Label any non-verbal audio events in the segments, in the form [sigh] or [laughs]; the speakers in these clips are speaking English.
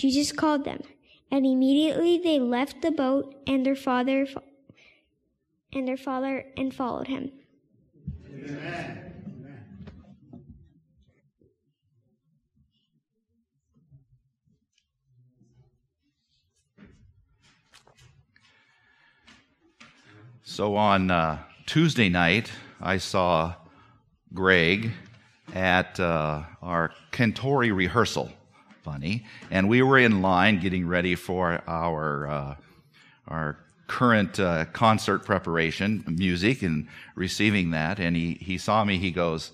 Jesus called them, and immediately they left the boat and their father and their father and followed him. Amen. So on uh, Tuesday night, I saw Greg at uh, our Cantori rehearsal, funny, and we were in line getting ready for our uh, our current uh, concert preparation, music, and receiving that. And he he saw me. He goes,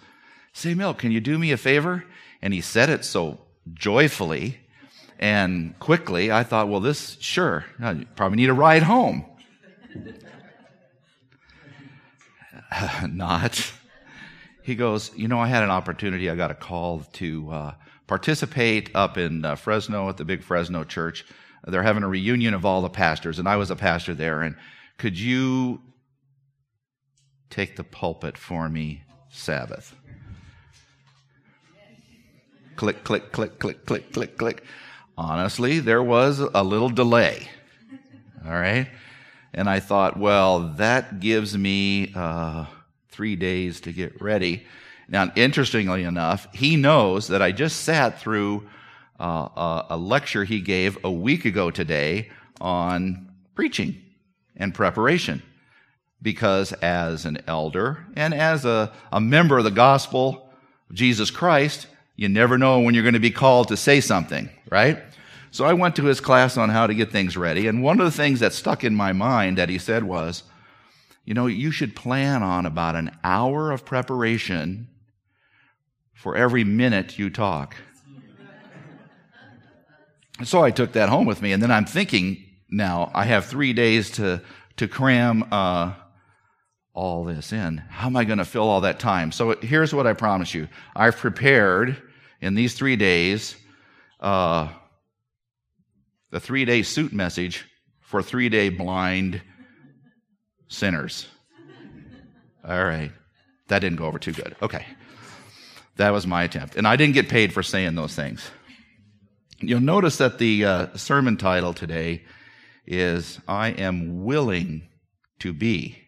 "Say, Mill, can you do me a favor?" And he said it so joyfully and quickly. I thought, well, this sure, I probably need a ride home. [laughs] not. He goes, You know, I had an opportunity. I got a call to uh, participate up in uh, Fresno at the big Fresno church. They're having a reunion of all the pastors, and I was a pastor there. And could you take the pulpit for me Sabbath? Click, click, click, click, click, click, click. Honestly, there was a little delay. All right. And I thought, well, that gives me uh, three days to get ready. Now, interestingly enough, he knows that I just sat through uh, a lecture he gave a week ago today on preaching and preparation. Because as an elder and as a, a member of the gospel of Jesus Christ, you never know when you're going to be called to say something, right? So I went to his class on how to get things ready. And one of the things that stuck in my mind that he said was, you know, you should plan on about an hour of preparation for every minute you talk. so I took that home with me. And then I'm thinking now, I have three days to, to cram uh, all this in. How am I going to fill all that time? So here's what I promise you I've prepared in these three days. Uh, the three day suit message for three day blind sinners. All right. That didn't go over too good. Okay. That was my attempt. And I didn't get paid for saying those things. You'll notice that the uh, sermon title today is I am willing to be.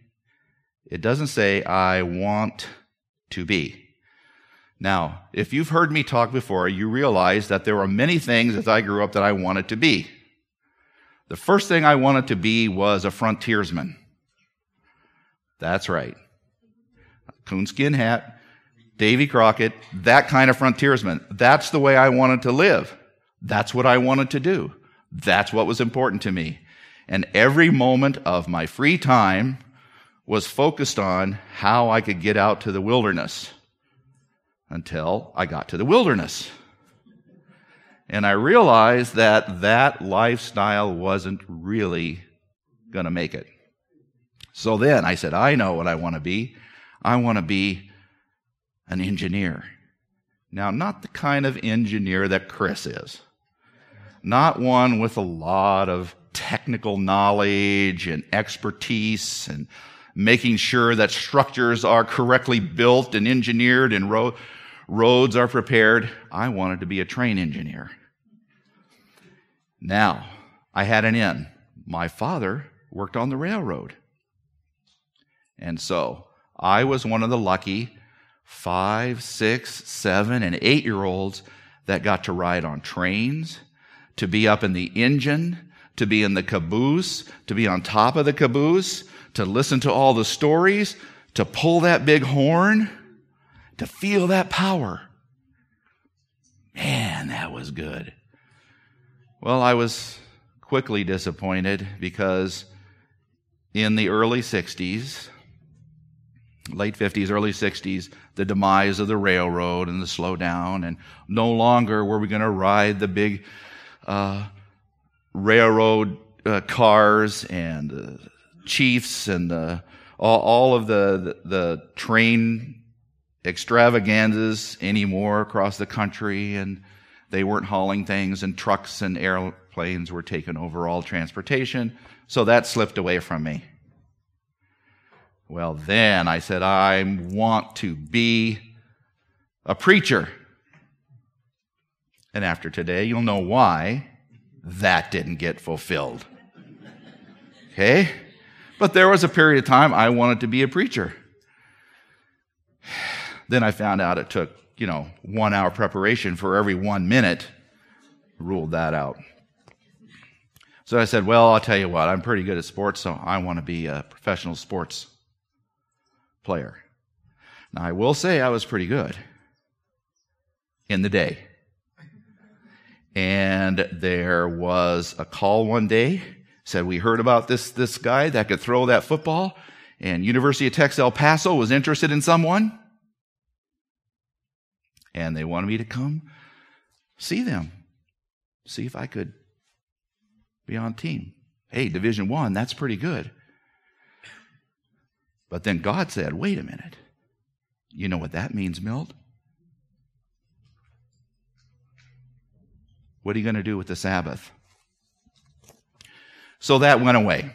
It doesn't say I want to be. Now, if you've heard me talk before, you realize that there were many things as I grew up that I wanted to be. The first thing I wanted to be was a frontiersman. That's right. Coonskin hat, Davy Crockett, that kind of frontiersman. That's the way I wanted to live. That's what I wanted to do. That's what was important to me. And every moment of my free time was focused on how I could get out to the wilderness until I got to the wilderness. And I realized that that lifestyle wasn't really going to make it. So then I said, I know what I want to be. I want to be an engineer. Now, not the kind of engineer that Chris is. Not one with a lot of technical knowledge and expertise and making sure that structures are correctly built and engineered and ro- roads are prepared. I wanted to be a train engineer. Now, I had an in. My father worked on the railroad. And so I was one of the lucky five, six, seven, and eight year olds that got to ride on trains, to be up in the engine, to be in the caboose, to be on top of the caboose, to listen to all the stories, to pull that big horn to feel that power. Man, that was good. Well, I was quickly disappointed because in the early 60s, late 50s, early 60s, the demise of the railroad and the slowdown, and no longer were we going to ride the big uh, railroad uh, cars and the chiefs and the, all, all of the, the, the train extravaganzas anymore across the country, and they weren't hauling things, and trucks and airplanes were taking over all transportation. So that slipped away from me. Well, then I said, I want to be a preacher. And after today, you'll know why That didn't get fulfilled. Okay? But there was a period of time I wanted to be a preacher. Then I found out it took, you know, one hour preparation for every one minute. Ruled that out. So I said, well, I'll tell you what, I'm pretty good at sports, so I want to be a professional sports player. Now, I will say I was pretty good in the day. And there was a call one day, said we heard about this, this guy that could throw that football, and University of Texas El Paso was interested in someone. And they wanted me to come see them, see if I could be on team. Hey, Division One, that's pretty good. But then God said, wait a minute. You know what that means, Milt? What are you going to do with the Sabbath? So that went away.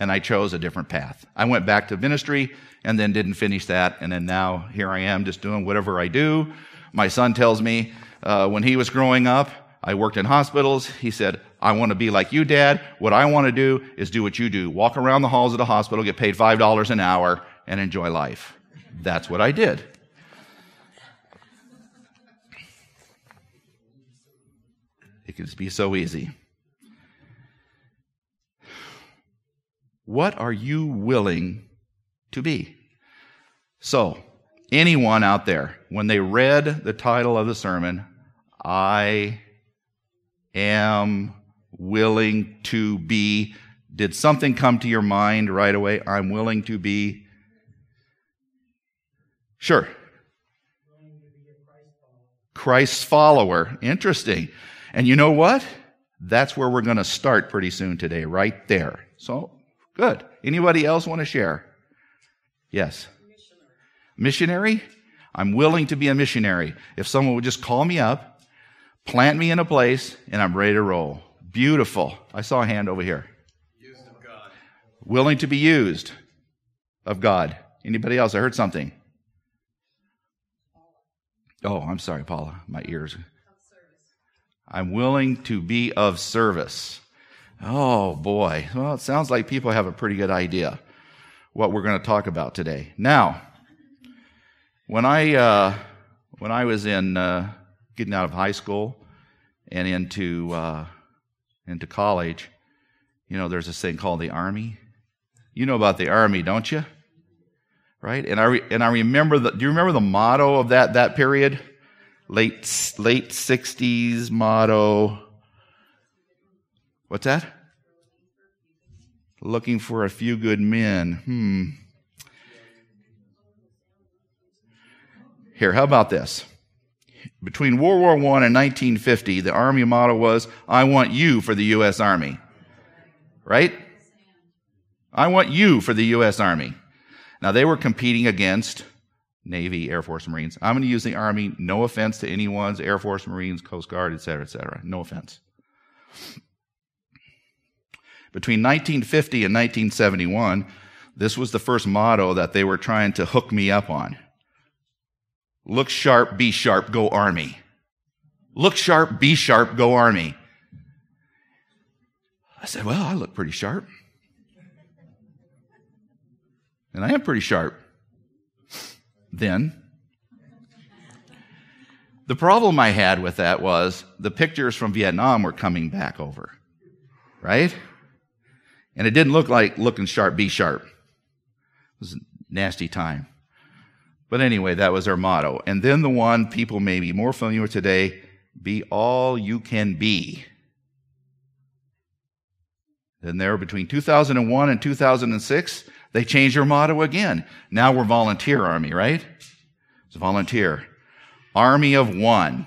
And I chose a different path. I went back to ministry and then didn't finish that. And then now here I am just doing whatever I do. My son tells me uh, when he was growing up, I worked in hospitals. He said, I want to be like you, Dad. What I want to do is do what you do walk around the halls of the hospital, get paid $5 an hour, and enjoy life. That's what I did. It could be so easy. What are you willing to be? So, anyone out there, when they read the title of the sermon, I am willing to be, did something come to your mind right away? I'm willing to be. Sure. Christ's follower. Interesting. And you know what? That's where we're going to start pretty soon today, right there. So, good. Anybody else want to share? Yes. Missionary. I'm willing to be a missionary. If someone would just call me up, plant me in a place, and I'm ready to roll. Beautiful. I saw a hand over here. Used of God. Willing to be used of God. Anybody else? I heard something. Oh, I'm sorry, Paula. My ears. I'm willing to be of service. Oh boy. Well, it sounds like people have a pretty good idea what we're going to talk about today. Now, when I uh, when I was in uh, getting out of high school and into uh, into college, you know, there's this thing called the army. You know about the army, don't you? Right? And I re- and I remember the. Do you remember the motto of that that period? late late 60s motto. What's that? Looking for a few good men. Hmm. Here, how about this? Between World War I and 1950, the Army motto was, I want you for the U.S. Army. Right? I want you for the U.S. Army. Now, they were competing against Navy, Air Force, Marines. I'm going to use the Army. No offense to anyone's Air Force, Marines, Coast Guard, et cetera, et cetera. No offense. Between 1950 and 1971, this was the first motto that they were trying to hook me up on. Look sharp, be sharp, go Army. Look sharp, be sharp, go Army. I said, Well, I look pretty sharp. And I am pretty sharp then. The problem I had with that was the pictures from Vietnam were coming back over, right? And it didn't look like looking sharp, be sharp. It was a nasty time. But anyway, that was our motto. And then the one people may be more familiar with today be all you can be. Then there, between 2001 and 2006, they changed their motto again. Now we're volunteer army, right? It's volunteer. Army of one.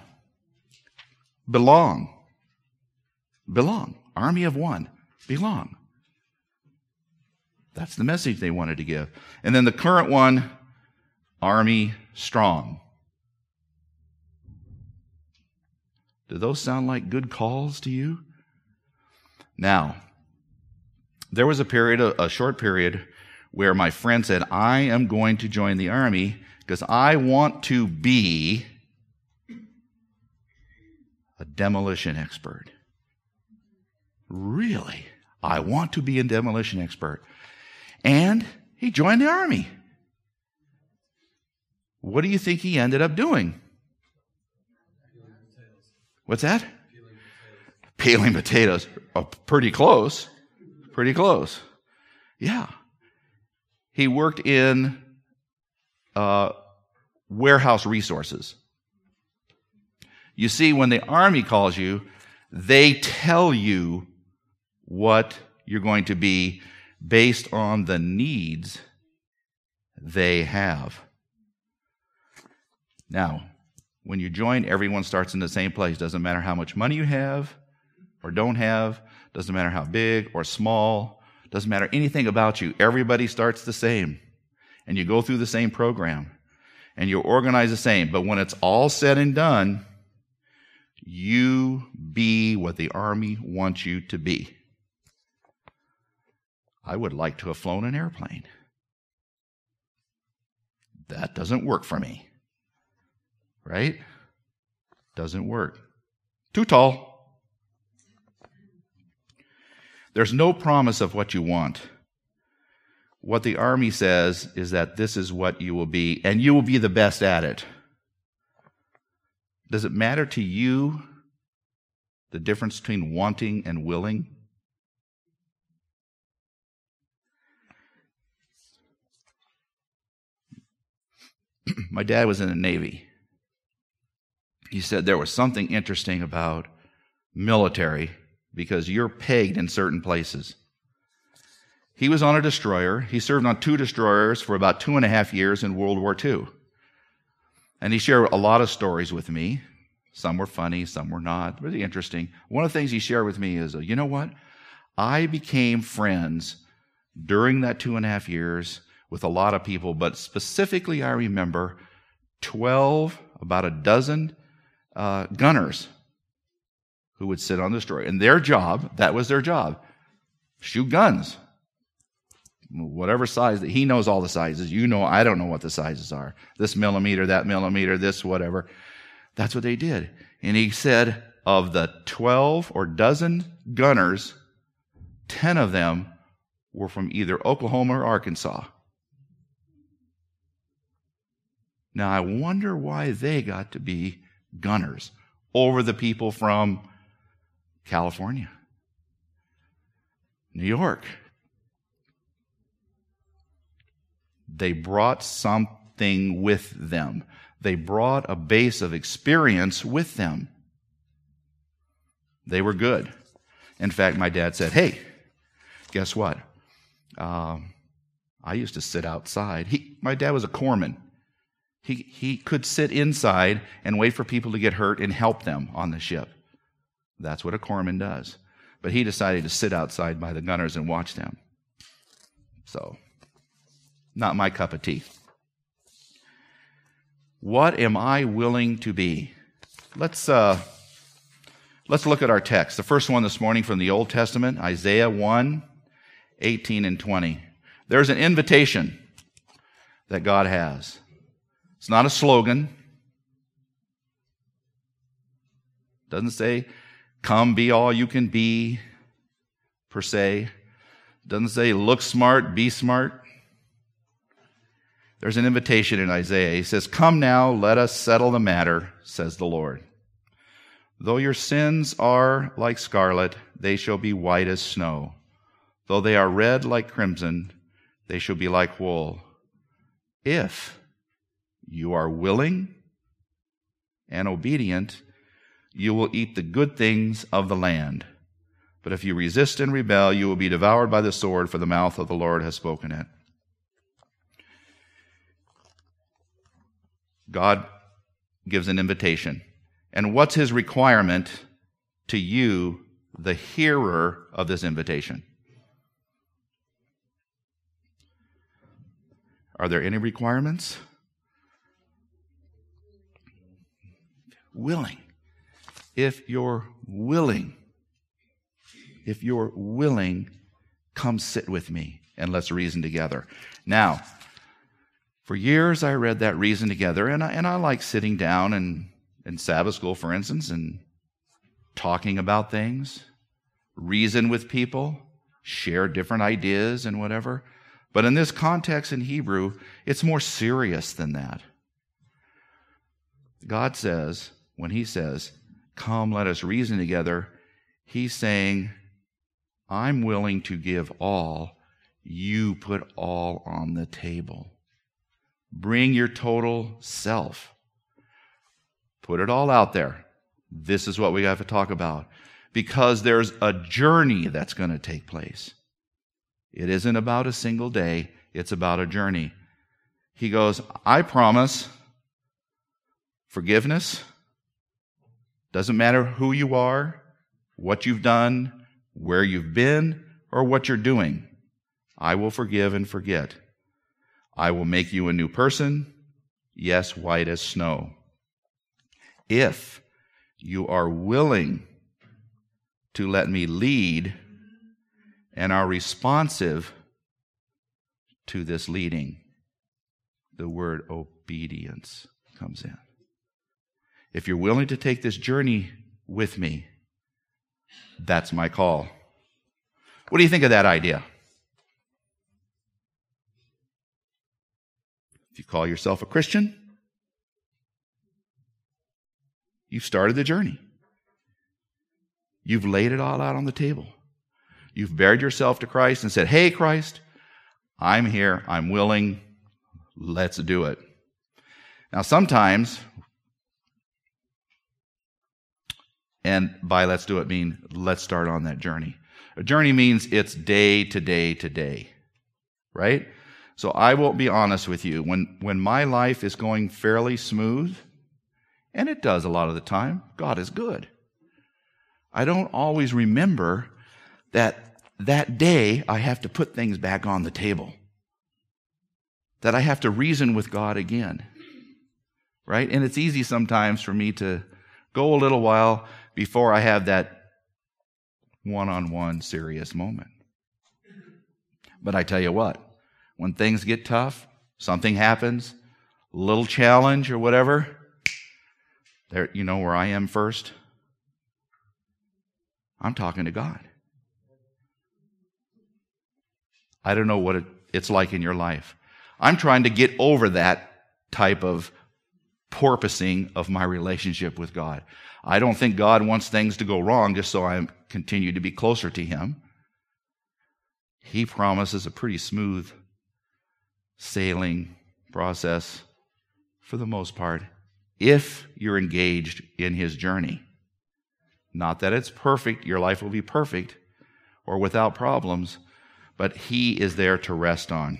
Belong. Belong. Army of one. Belong. That's the message they wanted to give. And then the current one, Army strong. Do those sound like good calls to you? Now, there was a period, a, short period, where my friend said, I am going to join the army because I want to be a demolition expert. Really? I want to be a demolition expert. And he joined the army. What do you think he ended up doing? What's that? Peeling potatoes. Oh, pretty close. Pretty close. Yeah. He worked in uh, warehouse resources. You see, when the army calls you, they tell you what you're going to be based on the needs they have. Now, when you join, everyone starts in the same place. Doesn't matter how much money you have or don't have, doesn't matter how big or small, doesn't matter anything about you. Everybody starts the same. And you go through the same program. And you organize the same. But when it's all said and done, you be what the army wants you to be. I would like to have flown an airplane. That doesn't work for me. Right? Doesn't work. Too tall. There's no promise of what you want. What the army says is that this is what you will be, and you will be the best at it. Does it matter to you the difference between wanting and willing? [clears throat] My dad was in the Navy. He said there was something interesting about military because you're pegged in certain places. He was on a destroyer. He served on two destroyers for about two and a half years in World War II. And he shared a lot of stories with me. Some were funny, some were not. Really interesting. One of the things he shared with me is, you know what? I became friends during that two and a half years with a lot of people, but specifically, I remember 12, about a dozen uh, gunners who would sit on the destroyer. And their job, that was their job, shoot guns. Whatever size that he knows all the sizes. You know, I don't know what the sizes are. This millimeter, that millimeter, this, whatever. That's what they did. And he said, of the 12 or dozen gunners, 10 of them were from either Oklahoma or Arkansas. Now, I wonder why they got to be gunners over the people from California, New York. They brought something with them. They brought a base of experience with them. They were good. In fact, my dad said, Hey, guess what? Um, I used to sit outside. He, my dad was a corpsman. He, he could sit inside and wait for people to get hurt and help them on the ship. That's what a corpsman does. But he decided to sit outside by the gunners and watch them. So, not my cup of tea. What am I willing to be? Let's uh, let's look at our text. The first one this morning from the Old Testament, Isaiah 1, 18 and 20. There's an invitation that God has. It's not a slogan. Doesn't say come be all you can be, per se. Doesn't say look smart, be smart. There's an invitation in Isaiah. He says, Come now, let us settle the matter, says the Lord. Though your sins are like scarlet, they shall be white as snow. Though they are red like crimson, they shall be like wool. If you are willing and obedient, you will eat the good things of the land. But if you resist and rebel, you will be devoured by the sword, for the mouth of the Lord has spoken it. God gives an invitation. And what's his requirement to you, the hearer of this invitation? Are there any requirements? Willing if you're willing, if you're willing, come sit with me and let's reason together. Now, for years I read that reason together, and I, and I like sitting down and in Sabbath school, for instance, and talking about things. reason with people, share different ideas and whatever. But in this context in Hebrew, it's more serious than that. God says, when He says, Come, let us reason together, He's saying, I'm willing to give all. You put all on the table. Bring your total self. Put it all out there. This is what we have to talk about. Because there's a journey that's going to take place. It isn't about a single day, it's about a journey. He goes, I promise forgiveness. Doesn't matter who you are, what you've done, where you've been, or what you're doing. I will forgive and forget. I will make you a new person, yes, white as snow. If you are willing to let me lead and are responsive to this leading, the word obedience comes in. If you're willing to take this journey with me, that's my call. What do you think of that idea? If you call yourself a Christian, you've started the journey. You've laid it all out on the table. You've bared yourself to Christ and said, Hey, Christ, I'm here. I'm willing. Let's do it. Now, sometimes, and by let's do it mean let's start on that journey. A journey means it's day to day to day, right? So I won't be honest with you. When, when my life is going fairly smooth, and it does a lot of the time, God is good. I don't always remember that that day I have to put things back on the table. That I have to reason with God again. Right? And it's easy sometimes for me to go a little while before I have that one on one serious moment. But I tell you what, when things get tough, something happens, little challenge or whatever, there, you know where I am first? I'm talking to God. I don't know what it, it's like in your life. I'm trying to get over that type of porpoising of my relationship with God. I don't think God wants things to go wrong just so I continue to be closer to Him. He promises a pretty smooth sailing process for the most part if you're engaged in His journey. Not that it's perfect, your life will be perfect or without problems, but He is there to rest on.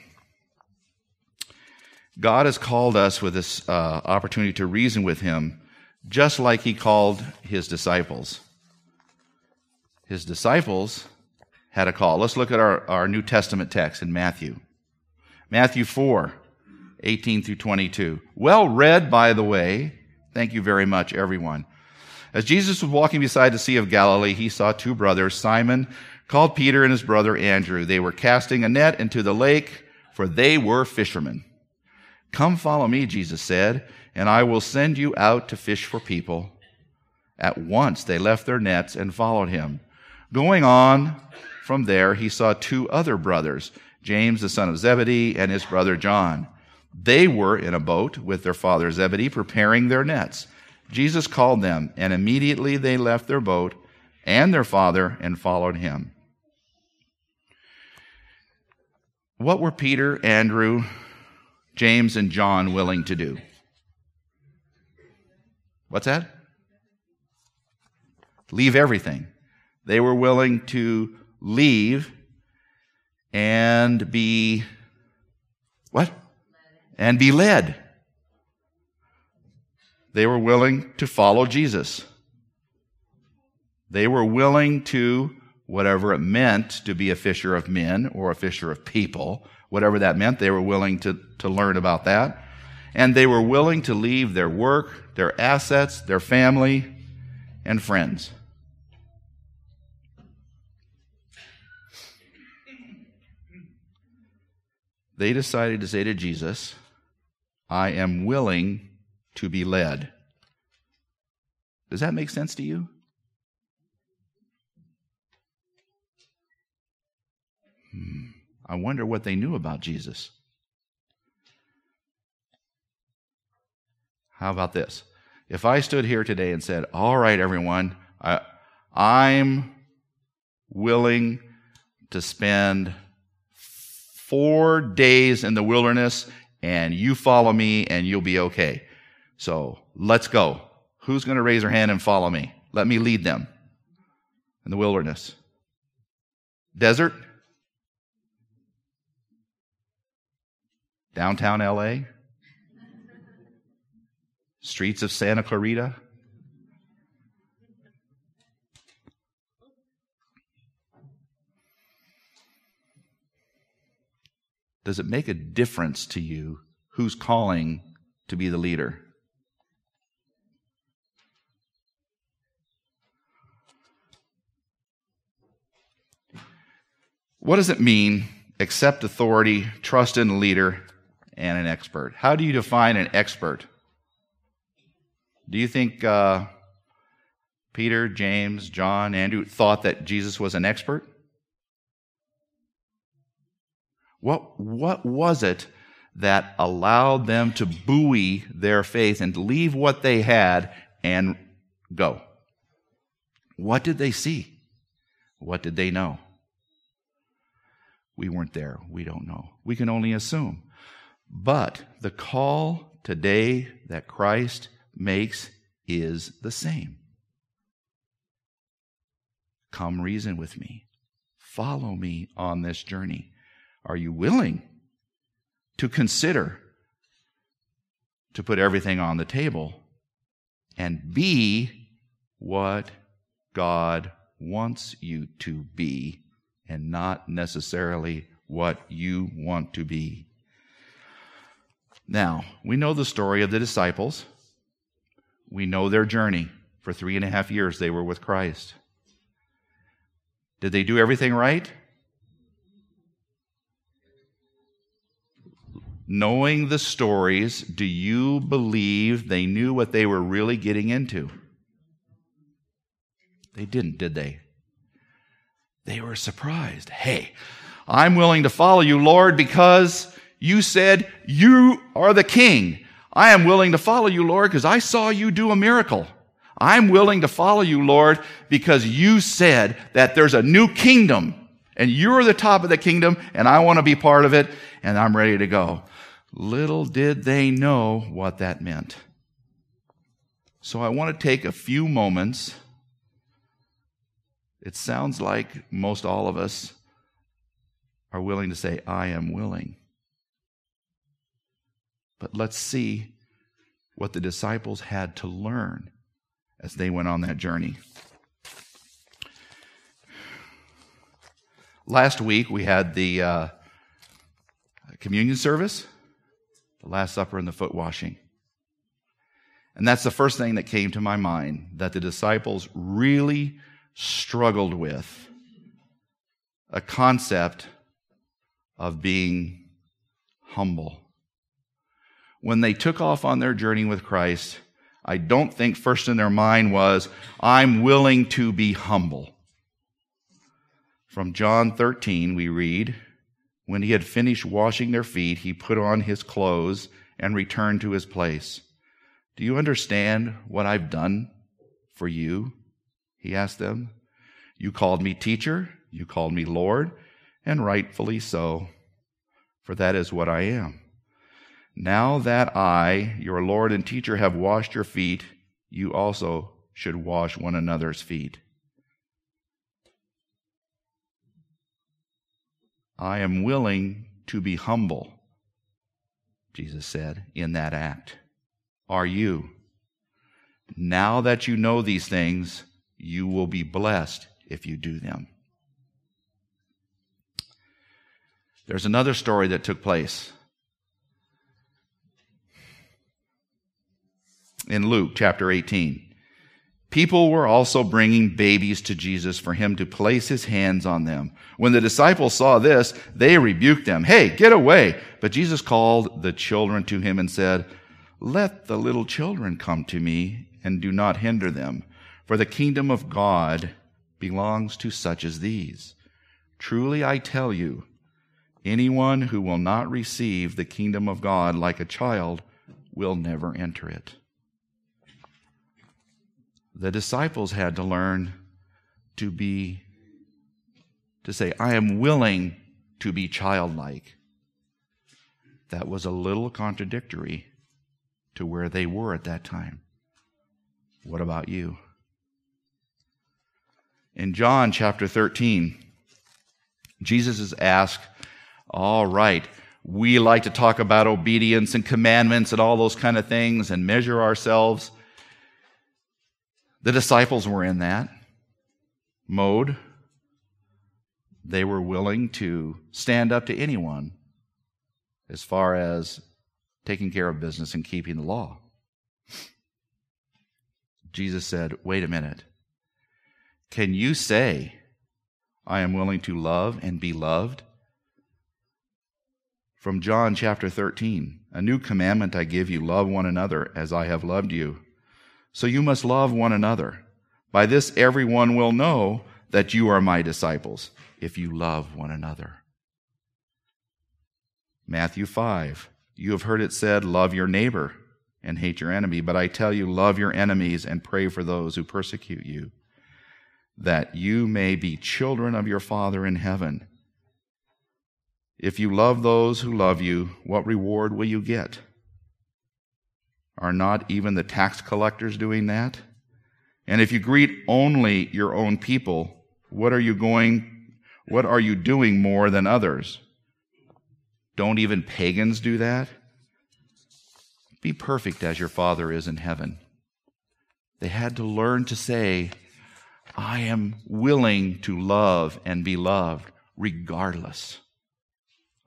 God has called us with this uh, opportunity to reason with Him, just like He called His disciples. His disciples had a call. Let's look at our, our New Testament text in Matthew. Matthew 4, 18 through 22. Well read, by the way. Thank you very much, everyone. As Jesus was walking beside the Sea of Galilee, he saw two brothers, Simon, called Peter, and his brother Andrew. They were casting a net into the lake, for they were fishermen. Come follow me, Jesus said, and I will send you out to fish for people. At once they left their nets and followed him. Going on from there, he saw two other brothers, James the son of Zebedee and his brother John. They were in a boat with their father Zebedee preparing their nets. Jesus called them, and immediately they left their boat and their father and followed him. What were Peter, Andrew, James, and John willing to do? What's that? Leave everything. They were willing to leave and be what? And be led. They were willing to follow Jesus. They were willing to, whatever it meant to be a fisher of men or a fisher of people, whatever that meant, they were willing to, to learn about that and they were willing to leave their work, their assets, their family, and friends. They decided to say to Jesus, I am willing to be led. Does that make sense to you? Hmm. I wonder what they knew about Jesus. How about this? If I stood here today and said, All right, everyone, I, I'm willing to spend four days in the wilderness and you follow me and you'll be okay. So let's go. Who's going to raise their hand and follow me? Let me lead them in the wilderness. Desert? Downtown LA? Streets of Santa Clarita? Does it make a difference to you who's calling to be the leader? What does it mean? Accept authority, trust in a leader, and an expert. How do you define an expert? Do you think uh, Peter, James, John, Andrew thought that Jesus was an expert? What, what was it that allowed them to buoy their faith and leave what they had and go? What did they see? What did they know? We weren't there. We don't know. We can only assume. But the call today that Christ makes is the same. Come reason with me. Follow me on this journey. Are you willing to consider to put everything on the table and be what God wants you to be and not necessarily what you want to be? Now, we know the story of the disciples. We know their journey. For three and a half years, they were with Christ. Did they do everything right? Knowing the stories, do you believe they knew what they were really getting into? They didn't, did they? They were surprised. Hey, I'm willing to follow you, Lord, because you said you are the king. I am willing to follow you, Lord, because I saw you do a miracle. I'm willing to follow you, Lord, because you said that there's a new kingdom and you're the top of the kingdom and I want to be part of it and I'm ready to go. Little did they know what that meant. So I want to take a few moments. It sounds like most all of us are willing to say, I am willing. But let's see what the disciples had to learn as they went on that journey. Last week we had the uh, communion service the Last Supper and the foot washing. And that's the first thing that came to my mind that the disciples really struggled with a concept of being humble. When they took off on their journey with Christ, I don't think first in their mind was, I'm willing to be humble. From John 13, we read, when he had finished washing their feet, he put on his clothes and returned to his place. Do you understand what I've done for you? He asked them. You called me teacher, you called me Lord, and rightfully so, for that is what I am. Now that I, your Lord and teacher, have washed your feet, you also should wash one another's feet. I am willing to be humble, Jesus said in that act. Are you? Now that you know these things, you will be blessed if you do them. There's another story that took place in Luke chapter 18. People were also bringing babies to Jesus for him to place his hands on them. When the disciples saw this, they rebuked them. Hey, get away. But Jesus called the children to him and said, Let the little children come to me and do not hinder them, for the kingdom of God belongs to such as these. Truly I tell you, Anyone who will not receive the kingdom of God like a child will never enter it. The disciples had to learn to be, to say, I am willing to be childlike. That was a little contradictory to where they were at that time. What about you? In John chapter 13, Jesus is asked, All right, we like to talk about obedience and commandments and all those kind of things and measure ourselves. The disciples were in that mode. They were willing to stand up to anyone as far as taking care of business and keeping the law. Jesus said, Wait a minute. Can you say, I am willing to love and be loved? From John chapter 13 A new commandment I give you love one another as I have loved you. So you must love one another. By this everyone will know that you are my disciples, if you love one another. Matthew 5 You have heard it said, Love your neighbor and hate your enemy. But I tell you, love your enemies and pray for those who persecute you, that you may be children of your Father in heaven. If you love those who love you, what reward will you get? Are not even the tax collectors doing that? And if you greet only your own people, what are you going, what are you doing more than others? Don't even pagans do that? Be perfect as your Father is in heaven. They had to learn to say, I am willing to love and be loved regardless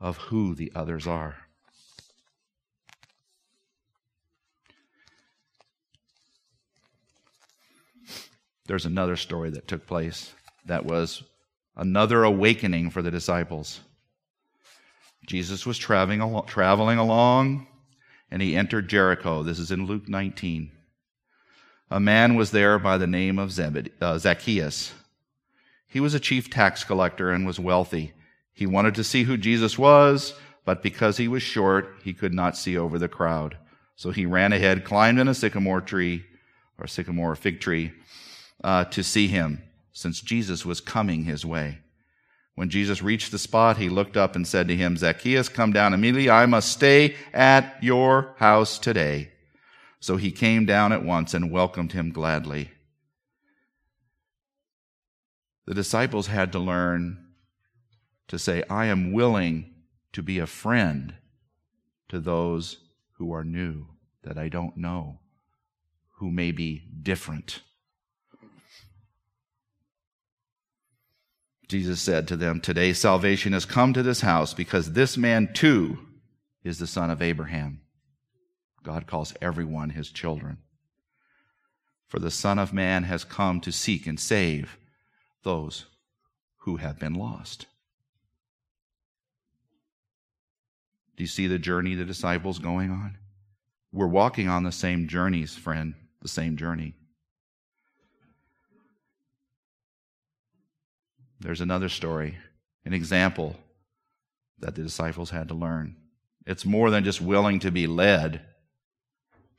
of who the others are. There's another story that took place that was another awakening for the disciples. Jesus was traveling, traveling along and he entered Jericho. This is in Luke 19. A man was there by the name of uh, Zacchaeus. He was a chief tax collector and was wealthy. He wanted to see who Jesus was, but because he was short, he could not see over the crowd. So he ran ahead, climbed in a sycamore tree, or sycamore fig tree, uh, to see him, since Jesus was coming his way. When Jesus reached the spot, he looked up and said to him, Zacchaeus, come down immediately. I must stay at your house today. So he came down at once and welcomed him gladly. The disciples had to learn to say, I am willing to be a friend to those who are new, that I don't know, who may be different. Jesus said to them, Today salvation has come to this house because this man too is the son of Abraham. God calls everyone his children. For the Son of Man has come to seek and save those who have been lost. Do you see the journey the disciples going on? We're walking on the same journeys, friend, the same journey. There's another story, an example that the disciples had to learn. It's more than just willing to be led.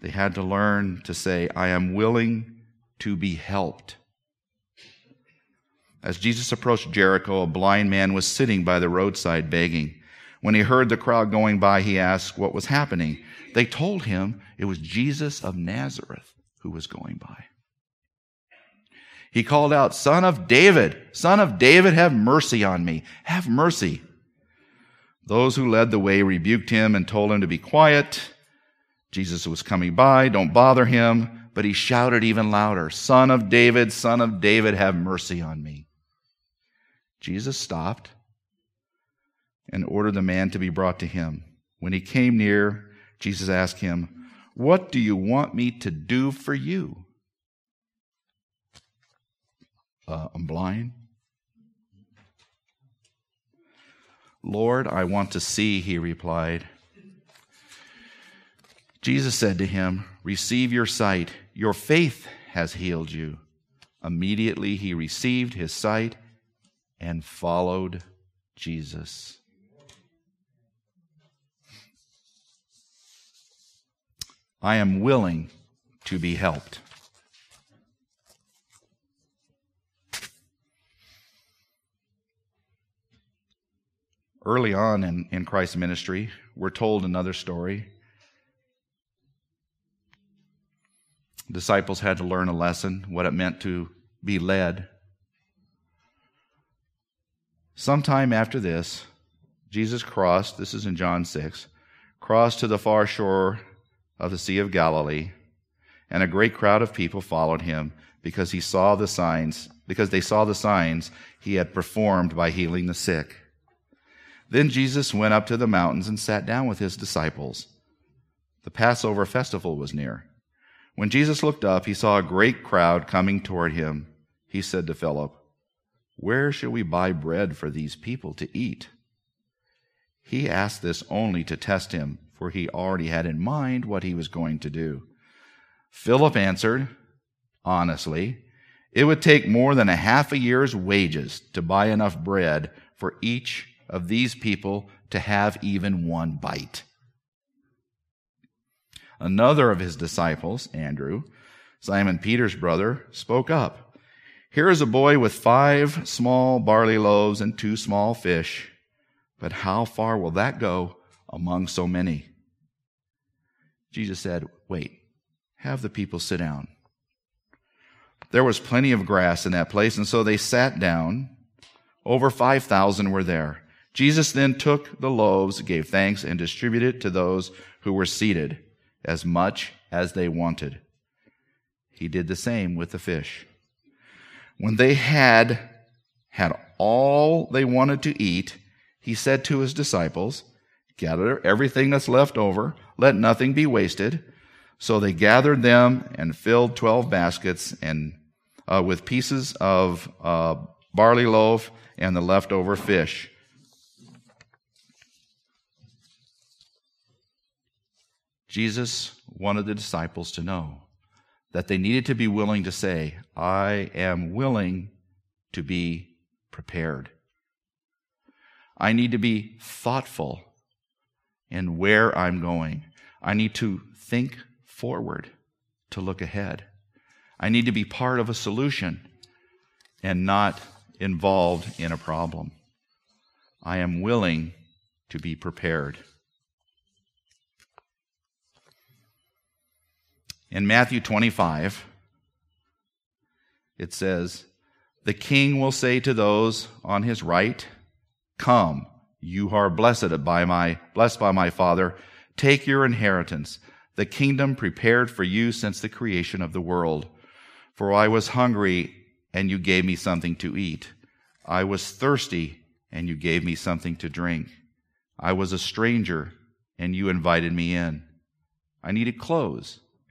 They had to learn to say, I am willing to be helped. As Jesus approached Jericho, a blind man was sitting by the roadside begging. When he heard the crowd going by, he asked what was happening. They told him it was Jesus of Nazareth who was going by. He called out, Son of David, Son of David, have mercy on me. Have mercy. Those who led the way rebuked him and told him to be quiet. Jesus was coming by, don't bother him. But he shouted even louder, Son of David, Son of David, have mercy on me. Jesus stopped and ordered the man to be brought to him. When he came near, Jesus asked him, What do you want me to do for you? uh, I'm blind. Lord, I want to see, he replied. Jesus said to him, Receive your sight. Your faith has healed you. Immediately he received his sight and followed Jesus. I am willing to be helped. Early on in, in Christ's ministry, we're told another story. Disciples had to learn a lesson, what it meant to be led. Sometime after this, Jesus crossed, this is in John 6, crossed to the far shore of the Sea of Galilee, and a great crowd of people followed him because he saw the signs, because they saw the signs he had performed by healing the sick. Then Jesus went up to the mountains and sat down with his disciples. The Passover festival was near. When Jesus looked up, he saw a great crowd coming toward him. He said to Philip, Where shall we buy bread for these people to eat? He asked this only to test him, for he already had in mind what he was going to do. Philip answered, honestly, it would take more than a half a year's wages to buy enough bread for each of these people to have even one bite. Another of his disciples, Andrew, Simon Peter's brother, spoke up. Here is a boy with five small barley loaves and two small fish, but how far will that go among so many? Jesus said, Wait, have the people sit down. There was plenty of grass in that place, and so they sat down. Over 5,000 were there. Jesus then took the loaves, gave thanks, and distributed to those who were seated as much as they wanted. He did the same with the fish. When they had had all they wanted to eat, he said to his disciples, Gather everything that's left over, let nothing be wasted. So they gathered them and filled twelve baskets and uh, with pieces of uh, barley loaf and the leftover fish. Jesus wanted the disciples to know that they needed to be willing to say, I am willing to be prepared. I need to be thoughtful in where I'm going. I need to think forward to look ahead. I need to be part of a solution and not involved in a problem. I am willing to be prepared. In Matthew 25, it says, The king will say to those on his right, Come, you are blessed by my blessed by my Father, take your inheritance, the kingdom prepared for you since the creation of the world. For I was hungry, and you gave me something to eat. I was thirsty, and you gave me something to drink. I was a stranger, and you invited me in. I needed clothes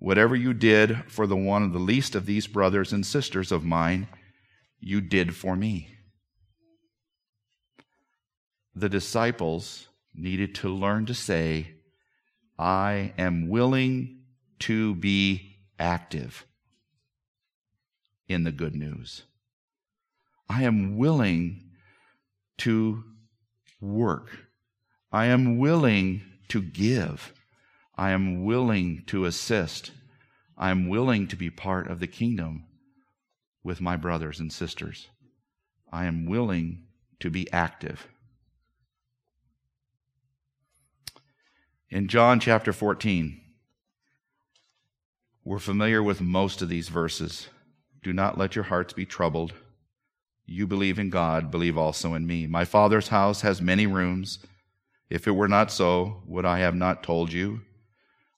Whatever you did for the one of the least of these brothers and sisters of mine, you did for me. The disciples needed to learn to say, I am willing to be active in the good news. I am willing to work. I am willing to give. I am willing to assist. I am willing to be part of the kingdom with my brothers and sisters. I am willing to be active. In John chapter 14, we're familiar with most of these verses. Do not let your hearts be troubled. You believe in God, believe also in me. My Father's house has many rooms. If it were not so, would I have not told you?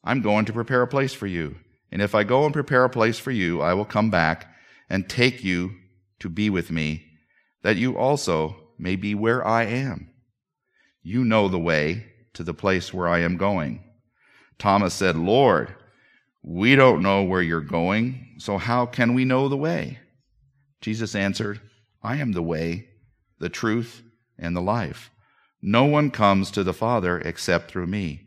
I'm going to prepare a place for you. And if I go and prepare a place for you, I will come back and take you to be with me, that you also may be where I am. You know the way to the place where I am going. Thomas said, Lord, We don't know where you're going, so how can we know the way? Jesus answered, I am the way, the truth, and the life. No one comes to the Father except through me.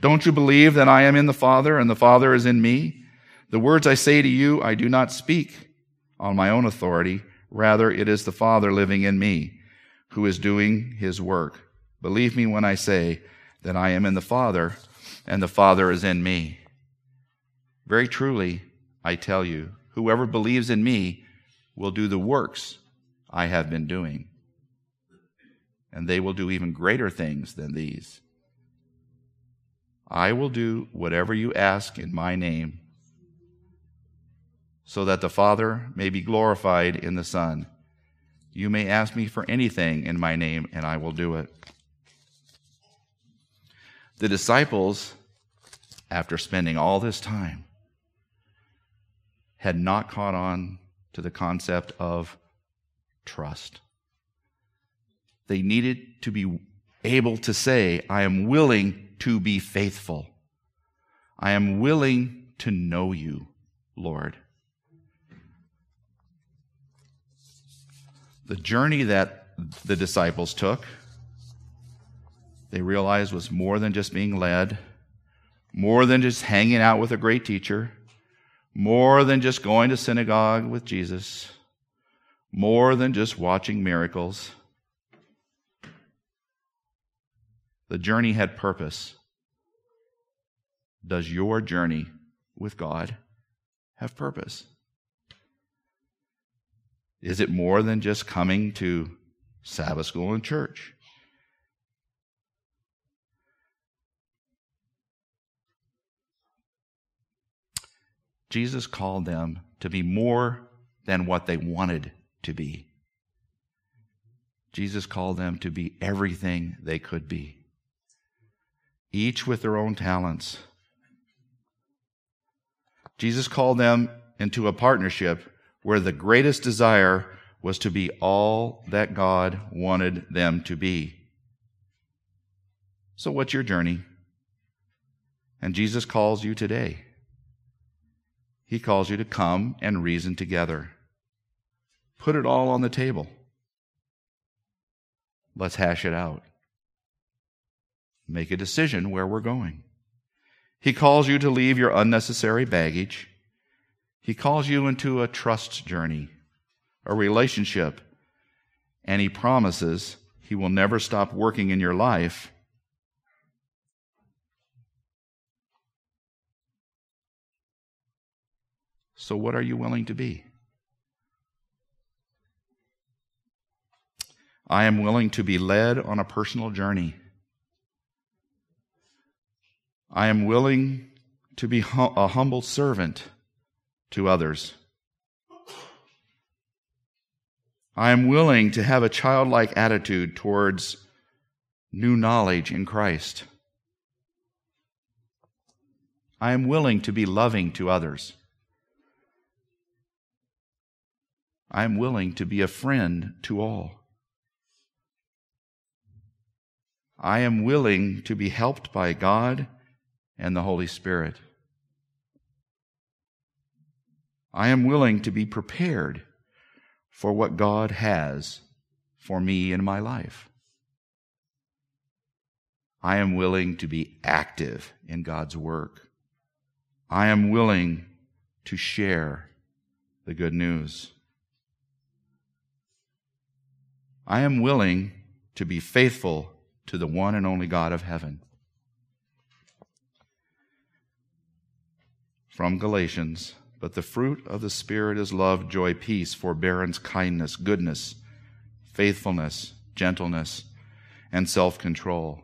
Don't you believe that I am in the Father and the Father is in me? The words I say to you, I do not speak on my own authority. Rather, it is the Father living in me who is doing his work. Believe me when I say that I am in the Father and the Father is in me. Very truly, I tell you, whoever believes in me will do the works I have been doing. And they will do even greater things than these. I will do whatever you ask in my name, so that the Father may be glorified in the Son. You may ask me for anything in my name, and I will do it. The disciples, after spending all this time, had not caught on to the concept of trust. They needed to be able to say, I am willing to be faithful. I am willing to know you, Lord. The journey that the disciples took, they realized was more than just being led, more than just hanging out with a great teacher more than just going to synagogue with Jesus, more than just watching miracles. The journey had purpose. Does your journey with God have purpose? Is it more than just coming to Sabbath school and church? Jesus called them to be more than what they wanted to be. Jesus called them to be everything they could be, each with their own talents. Jesus called them into a partnership where the greatest desire was to be all that God wanted them to be. So, what's your journey? And Jesus calls you today. He calls you to come and reason together. Put it all on the table. Let's hash it out. Make a decision where we're going. He calls you to leave your unnecessary baggage. He calls you into a trust journey, a relationship, and He promises He will never stop working in your life So, what are you willing to be? I am willing to be led on a personal journey. I am willing to be a humble servant to others. I am willing to have a childlike attitude towards new knowledge in Christ. I am willing to be loving to others. I am willing to be a friend to all. I am willing to be helped by God and the Holy Spirit. I am willing to be prepared for what God has for me in my life. I am willing to be active in God's work. I am willing to share the good news. I am willing to be faithful to the one and only God of heaven. from Galatians. But the fruit of the Spirit is love, joy, peace, forbearance, kindness, goodness, faithfulness, gentleness, and self control.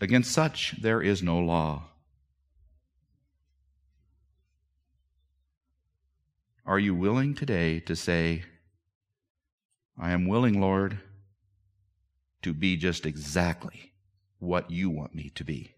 Against such there is no law. Are you willing today to say, I am willing, Lord, to be just exactly what you want me to be?